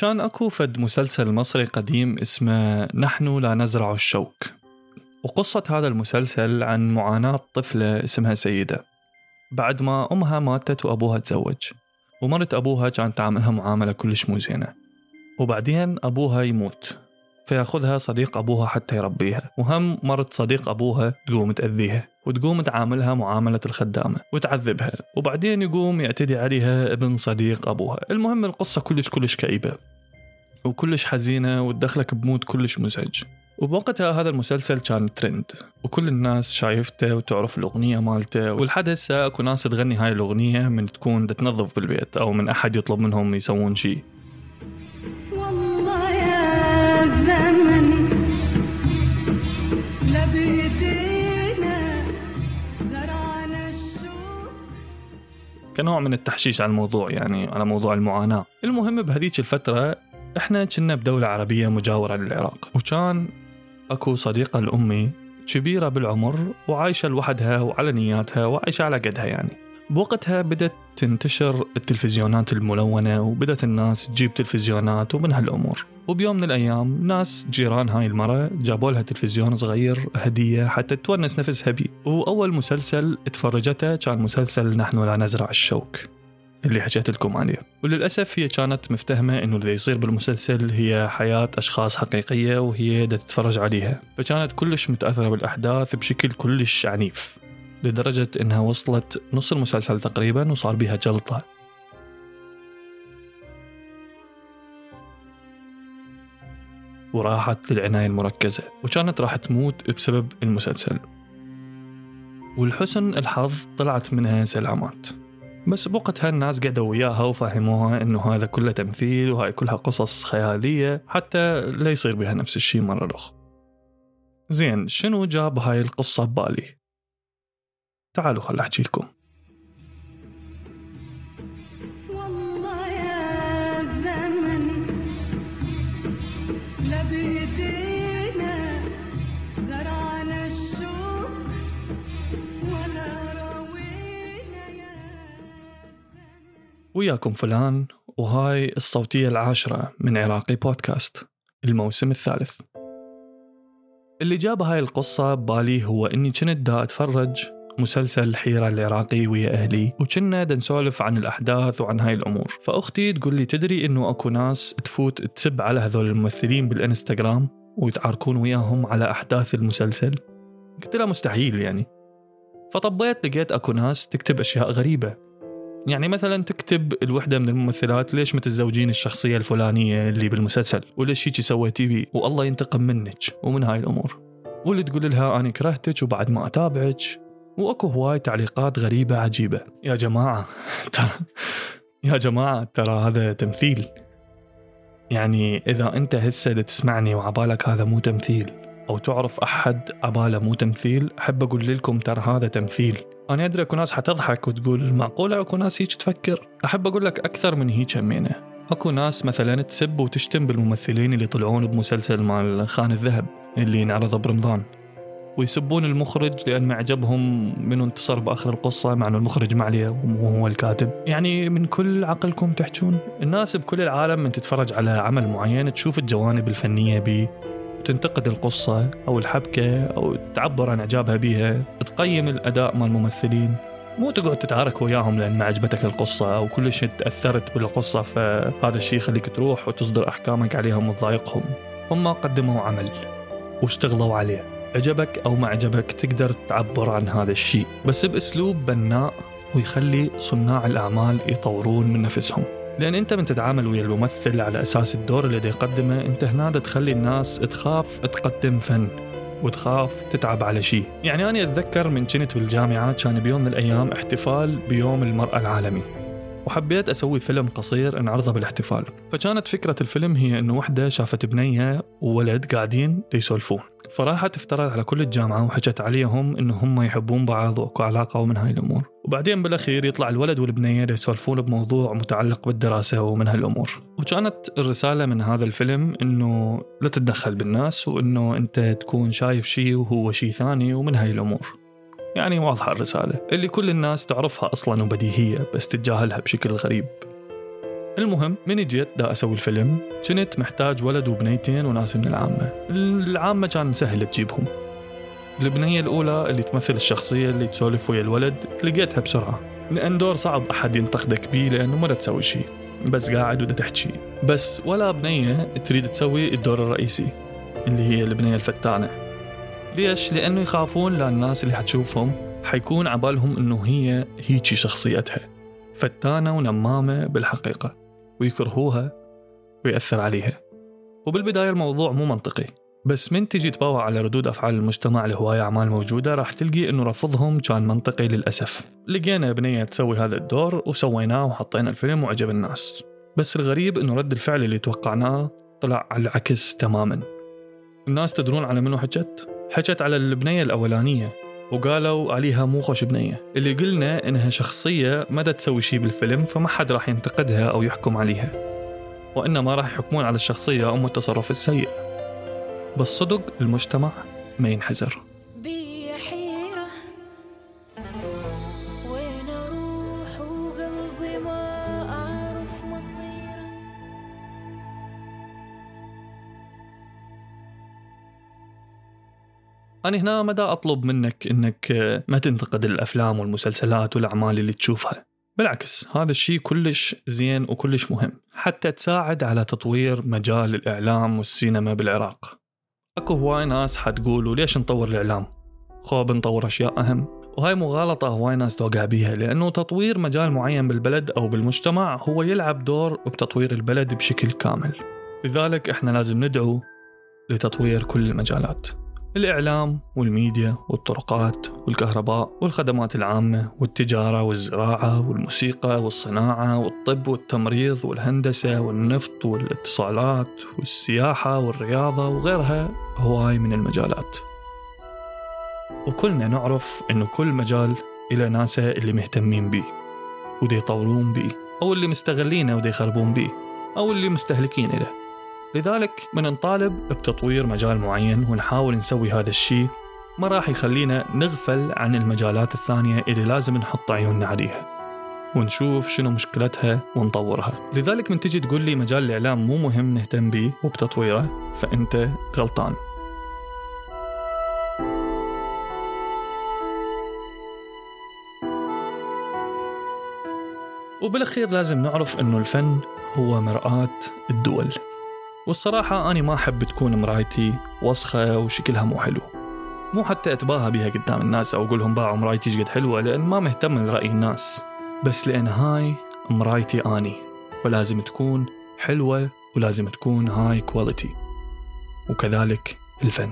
كان أكو فد مسلسل مصري قديم اسمه نحن لا نزرع الشوك. وقصة هذا المسلسل عن معاناة طفلة اسمها سيدة. بعد ما أمها ماتت وأبوها تزوج. ومرت أبوها كانت تعاملها معاملة كلش مو زينة. وبعدين أبوها يموت. فياخذها صديق أبوها حتى يربيها. وهم مرت صديق أبوها تقوم تأذيها وتقوم تعاملها معاملة الخدامة وتعذبها وبعدين يقوم يعتدي عليها ابن صديق أبوها. المهم القصة كلش كلش كئيبة وكلش حزينة وتدخلك بمود كلش مزعج. وبوقتها هذا المسلسل كان ترند وكل الناس شايفته وتعرف الأغنية مالته ولحد هسه أكو ناس تغني هاي الأغنية من تكون تنظف بالبيت أو من أحد يطلب منهم يسوون شيء كنوع من التحشيش على الموضوع يعني على موضوع المعاناة. المهم بهذيك الفترة إحنا كنا بدولة عربية مجاورة للعراق. وكان أكو صديقة لأمي كبيرة بالعمر وعايشة لوحدها وعلى نياتها وعايشة على قدها يعني. بوقتها بدت تنتشر التلفزيونات الملونة وبدت الناس تجيب تلفزيونات ومن هالأمور. وبيوم من الأيام ناس جيران هاي المرة جابوا لها تلفزيون صغير هدية حتى تونس نفسها بيه وأول مسلسل تفرجته كان مسلسل نحن لا نزرع الشوك اللي حكيت لكم عليه. وللأسف هي كانت مفتهمة أنه اللي يصير بالمسلسل هي حياة أشخاص حقيقية وهي دا تتفرج عليها. فكانت كلش متأثرة بالأحداث بشكل كلش عنيف. لدرجة أنها وصلت نص المسلسل تقريبا وصار بيها جلطة. وراحت للعناية المركزة وكانت راح تموت بسبب المسلسل. والحسن الحظ طلعت منها سلامات. بس بوقتها الناس قعدوا وياها وفهموها إنه هذا كله تمثيل وهاي كلها قصص خيالية حتى لا يصير بها نفس الشيء مرة أخرى زين شنو جاب هاي القصة ببالي؟ تعالوا خل أحكي لكم. وياكم فلان وهاي الصوتية العاشرة من عراقي بودكاست الموسم الثالث. اللي جاب هاي القصة ببالي هو إني كنت دا أتفرج مسلسل الحيرة العراقي ويا أهلي وكنا دا نسولف عن الأحداث وعن هاي الأمور. فأختي تقول لي تدري إنه أكو ناس تفوت تسب على هذول الممثلين بالإنستغرام ويتعاركون وياهم على أحداث المسلسل؟ قلت لها مستحيل يعني. فطبيت لقيت أكو ناس تكتب أشياء غريبة. يعني مثلا تكتب الوحدة من الممثلات ليش متزوجين الشخصية الفلانية اللي بالمسلسل؟ وليش هيك سويتي بي؟ والله ينتقم منك. ومن هاي الأمور. واللي تقول لها أنا كرهتك وبعد ما أتابعك. وأكو هواي تعليقات غريبة عجيبة. يا جماعة ترى يا جماعة ترى هذا تمثيل. يعني إذا أنت هسه تسمعني وعبالك هذا مو تمثيل أو تعرف أحد عباله مو تمثيل أحب أقول لكم ترى هذا تمثيل. أنا أدري أكو ناس حتضحك وتقول معقولة أكو ناس هيك تفكر؟ أحب أقول لك أكثر من هيك همينة أكو ناس مثلا تسب وتشتم بالممثلين اللي يطلعون بمسلسل مال خان الذهب اللي انعرض برمضان. ويسبون المخرج لأن ما عجبهم منو انتصر بآخر القصة مع إنه المخرج ما عليه ومو هو الكاتب. يعني من كل عقلكم تحجون؟ الناس بكل العالم من تتفرج على عمل معين تشوف الجوانب الفنية بيه تنتقد القصة أو الحبكة أو تعبر عن إعجابها بيها تقيم الأداء مال الممثلين. مو تقعد تتعارك وياهم لأن ما عجبتك القصة أو كلش تأثرت بالقصة فهذا الشيء يخليك تروح وتصدر أحكامك عليهم وتضايقهم. هم قدموا عمل واشتغلوا عليه. عجبك أو ما عجبك تقدر تعبر عن هذا الشيء بس بأسلوب بناء ويخلي صناع الأعمال يطورون من نفسهم. لأن أنت من تتعامل ويا الممثل على أساس الدور اللي يقدمه أنت هنا تخلي الناس تخاف تقدم فن وتخاف تتعب على شيء. يعني أنا أتذكر من كنت بالجامعة كان بيوم من الأيام احتفال بيوم المرأة العالمي. وحبيت أسوي فيلم قصير أنعرضه بالاحتفال. فكانت فكرة الفيلم هي أنه وحدة شافت بنيها وولد قاعدين يسولفون. فراحت افترضت على كل الجامعة وحكت عليهم أنه هم يحبون بعض وأكو علاقة ومن هاي الأمور. وبعدين بالأخير يطلع الولد والبنية يسولفون بموضوع متعلق بالدراسة ومن هالأمور وكانت الرسالة من هذا الفيلم أنه لا تتدخل بالناس وأنه أنت تكون شايف شيء وهو شيء ثاني ومن هاي الأمور. يعني واضحة الرسالة اللي كل الناس تعرفها أصلا وبديهية بس تتجاهلها بشكل غريب. المهم من جيت دا أسوي الفيلم كنت محتاج ولد وبنيتين وناس من العامة. العامة كان سهل تجيبهم. البنية الأولى اللي تمثل الشخصية اللي تسولف ويا الولد لقيتها بسرعة. لأن دور صعب أحد ينتقدك بيه لأنه ما تسوي شيء بس قاعد ودا تحكي بس ولا بنية تريد تسوي الدور الرئيسي اللي هي البنية الفتانة. ليش؟ لأنه يخافون لأن الناس اللي حتشوفهم حيكون عبالهم إنه هي هيجي شخصيتها فتانة ونمامة بالحقيقة ويكرهوها ويأثر عليها وبالبداية الموضوع مو منطقي بس من تجي تباوع على ردود أفعال المجتمع لهواية أعمال موجودة راح تلقي إنه رفضهم كان منطقي للأسف لقينا بنية تسوي هذا الدور وسويناه وحطينا الفيلم وعجب الناس بس الغريب إنه رد الفعل اللي توقعناه طلع على العكس تماما الناس تدرون على منو حكت؟ حكت على البنية الأولانية وقالوا عليها مو خوش بنية. اللي قلنا إنها شخصية ما تسوي شي بالفيلم فما حد راح ينتقدها أو يحكم عليها. وإنما راح يحكمون على الشخصية أم التصرف السيء. بس صدق المجتمع ما ينحزر. أنا هنا ما دا أطلب منك إنك آه، ما تنتقد الأفلام والمسلسلات والأعمال اللي تشوفها. بالعكس هذا الشيء كلش زين وكلش مهم حتى تساعد على تطوير مجال الإعلام والسينما بالعراق. أكو هواي ناس حتقولوا ليش نطور الإعلام؟ خو بنطور أشياء أهم. وهاي مغالطة هواي ناس توقع بيها لأنه تطوير مجال معين بالبلد أو بالمجتمع هو يلعب دور بتطوير البلد بشكل كامل. لذلك إحنا لازم ندعو لتطوير كل المجالات. الإعلام والميديا والطرقات والكهرباء والخدمات العامة والتجارة والزراعة والموسيقى والصناعة والطب والتمريض والهندسة والنفط والاتصالات والسياحة والرياضة وغيرها هواي من المجالات. وكلنا نعرف إنه كل مجال إلى ناسه اللي مهتمين بيه ودي يطورون بيه أو اللي مستغلينه ودي يخربون بيه أو اللي مستهلكين له لذلك من نطالب بتطوير مجال معين ونحاول نسوي هذا الشيء ما راح يخلينا نغفل عن المجالات الثانية اللي لازم نحط عيوننا عليها. ونشوف شنو مشكلتها ونطورها. لذلك من تجي تقول لي مجال الإعلام مو مهم نهتم به وبتطويره فأنت غلطان. وبالأخير لازم نعرف أنه الفن هو مرآة الدول. والصراحة أنا ما أحب تكون مرايتي وسخة وشكلها مو حلو. مو حتى أتباهى بيها قدام الناس أو أقول لهم باعوا مرايتي شقد حلوة لأن ما مهتم لرأي الناس. بس لأن هاي مرايتي أني فلازم تكون حلوة ولازم تكون هاي quality وكذلك الفن.